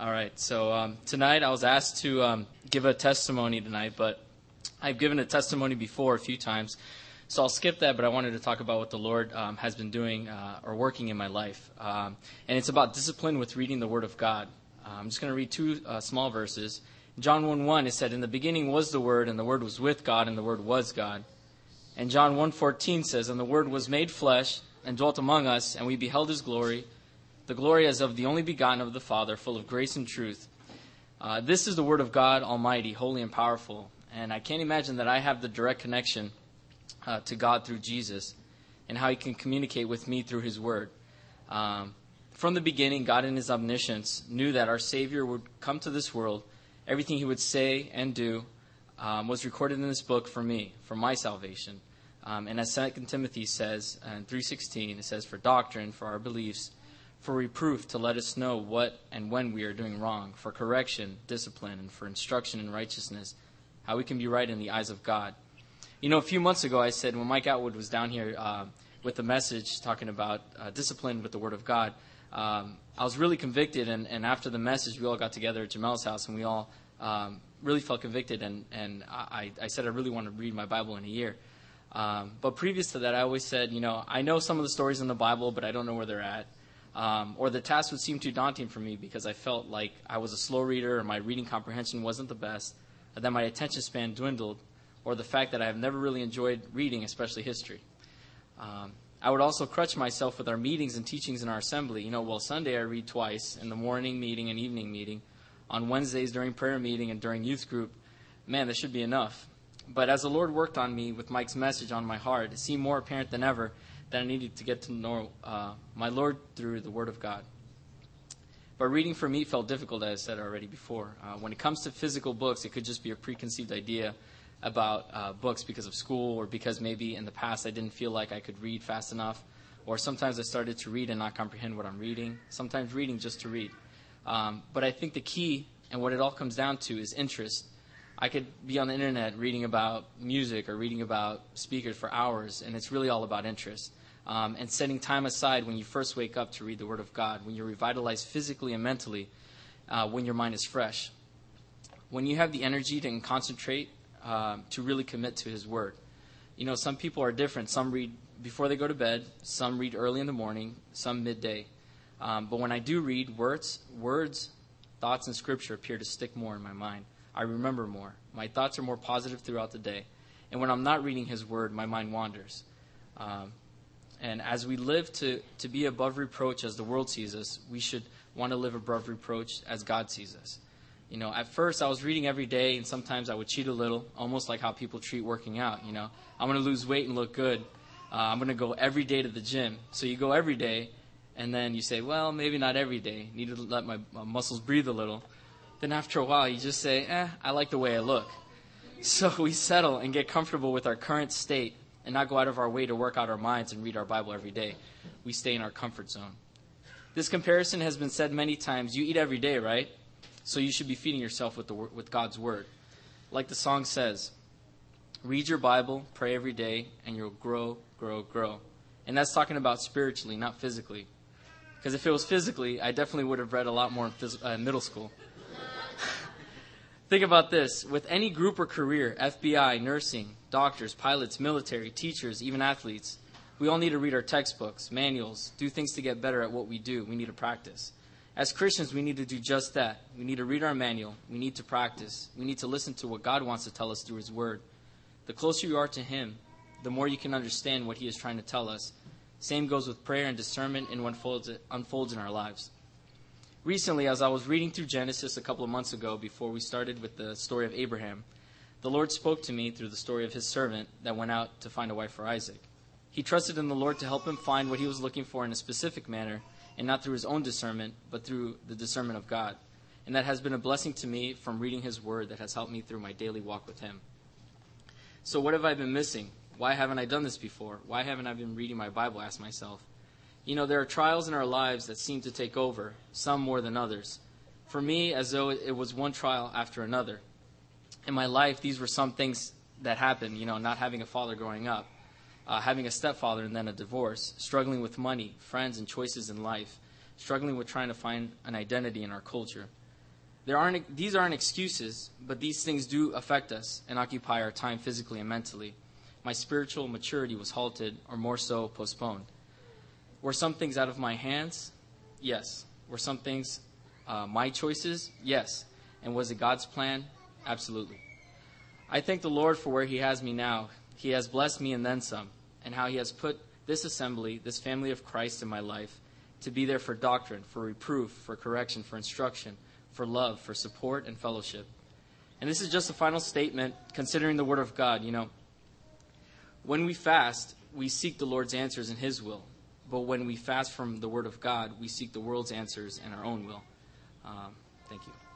All right. So um, tonight I was asked to um, give a testimony tonight, but I've given a testimony before a few times. So I'll skip that, but I wanted to talk about what the Lord um, has been doing uh, or working in my life. Um, and it's about discipline with reading the Word of God. Uh, I'm just going to read two uh, small verses. John 1 1, it said, In the beginning was the Word, and the Word was with God, and the Word was God. And John 1 14 says, And the Word was made flesh and dwelt among us, and we beheld his glory the glory as of the only begotten of the Father, full of grace and truth. Uh, this is the word of God Almighty, holy and powerful. And I can't imagine that I have the direct connection uh, to God through Jesus and how he can communicate with me through his word. Um, from the beginning, God in his omniscience knew that our Savior would come to this world. Everything he would say and do um, was recorded in this book for me, for my salvation. Um, and as 2 Timothy says in 3.16, it says, for doctrine, for our beliefs, for reproof to let us know what and when we are doing wrong, for correction, discipline, and for instruction in righteousness, how we can be right in the eyes of God. You know, a few months ago, I said when Mike Atwood was down here uh, with the message talking about uh, discipline with the Word of God, um, I was really convicted. And, and, after the message, we all got together at Jamel's house and we all um, really felt convicted. And, and I, I, said I really want to read my Bible in a year. Um, but previous to that, I always said, you know, I know some of the stories in the Bible, but I don't know where they're at um, or the task would seem too daunting for me because I felt like I was a slow reader or my reading comprehension wasn't the best, or that my attention span dwindled, or the fact that I have never really enjoyed reading, especially history. Um, I would also crutch myself with our meetings and teachings in our assembly. You know, well, Sunday I read twice in the morning meeting and evening meeting. On Wednesdays during prayer meeting and during youth group, man, that should be enough. But as the Lord worked on me with Mike's message on my heart, it seemed more apparent than ever that I needed to get to know uh, my Lord through the Word of God. But reading for me felt difficult, as I said already before. Uh, when it comes to physical books, it could just be a preconceived idea about uh, books because of school or because maybe in the past I didn't feel like I could read fast enough. Or sometimes I started to read and not comprehend what I'm reading. Sometimes reading just to read. Um, but I think the key and what it all comes down to is interest. I could be on the internet reading about music or reading about speakers for hours, and it's really all about interest um, and setting time aside when you first wake up to read the Word of God, when you're revitalized physically and mentally, uh, when your mind is fresh. When you have the energy to concentrate uh, to really commit to His Word. You know, some people are different. Some read before they go to bed, some read early in the morning, some midday. Um, but when I do read, words, words, thoughts, and scripture appear to stick more in my mind. I remember more. My thoughts are more positive throughout the day. And when I'm not reading His Word, my mind wanders. Um, and as we live to, to be above reproach as the world sees us, we should want to live above reproach as God sees us. You know, at first I was reading every day, and sometimes I would cheat a little, almost like how people treat working out. You know, I'm going to lose weight and look good. Uh, I'm going to go every day to the gym. So you go every day, and then you say, well, maybe not every day. Need to let my, my muscles breathe a little. Then after a while, you just say, eh, I like the way I look. So we settle and get comfortable with our current state and not go out of our way to work out our minds and read our Bible every day. We stay in our comfort zone. This comparison has been said many times. You eat every day, right? So you should be feeding yourself with, the, with God's Word. Like the song says, read your Bible, pray every day, and you'll grow, grow, grow. And that's talking about spiritually, not physically. Because if it was physically, I definitely would have read a lot more in phys- uh, middle school. Think about this. With any group or career, FBI, nursing, doctors, pilots, military, teachers, even athletes, we all need to read our textbooks, manuals, do things to get better at what we do. We need to practice. As Christians, we need to do just that. We need to read our manual. We need to practice. We need to listen to what God wants to tell us through His Word. The closer you are to Him, the more you can understand what He is trying to tell us. Same goes with prayer and discernment and what unfolds, in our lives recently, as I was reading through Genesis a couple of months ago before we started with the story of Abraham, the Lord spoke to me through the story of his servant that went out to find a wife for Isaac. He trusted in the Lord to help him find what he was looking for in a specific manner, and not through his own discernment, but through the discernment of God. And that has been a blessing to me from reading his word that has helped me through my daily walk with him. So, what have I been missing? Why haven't I done this before? Why haven't I been reading my Bible? Ask myself. You know, there are trials in our lives that seem to take over, some more than others. For me, as though it was one trial after another. In my life, these were some things that happened, you know, not having a father growing up, uh, having a stepfather and then a divorce, struggling with money, friends, and choices in life, struggling with trying to find an identity in our culture. There aren't, these aren't excuses, but these things do affect us and occupy our time physically and mentally. My spiritual maturity was halted, or more so, postponed. Were some things out of my hands? Yes. Were some things uh, my choices? Yes. And was it God's plan? Absolutely. I thank the Lord for where He has me now. He has blessed me and then some, and how He has put this assembly, this family of Christ in my life, to be there for doctrine, for reproof, for correction, for instruction for love, for support, and fellowship. And this is just a final statement considering the Word of God. You know, when we fast, we seek the Lord's answers in His will. But when we fast from the Word of God, we seek the world's answers and our own will. Um, thank you.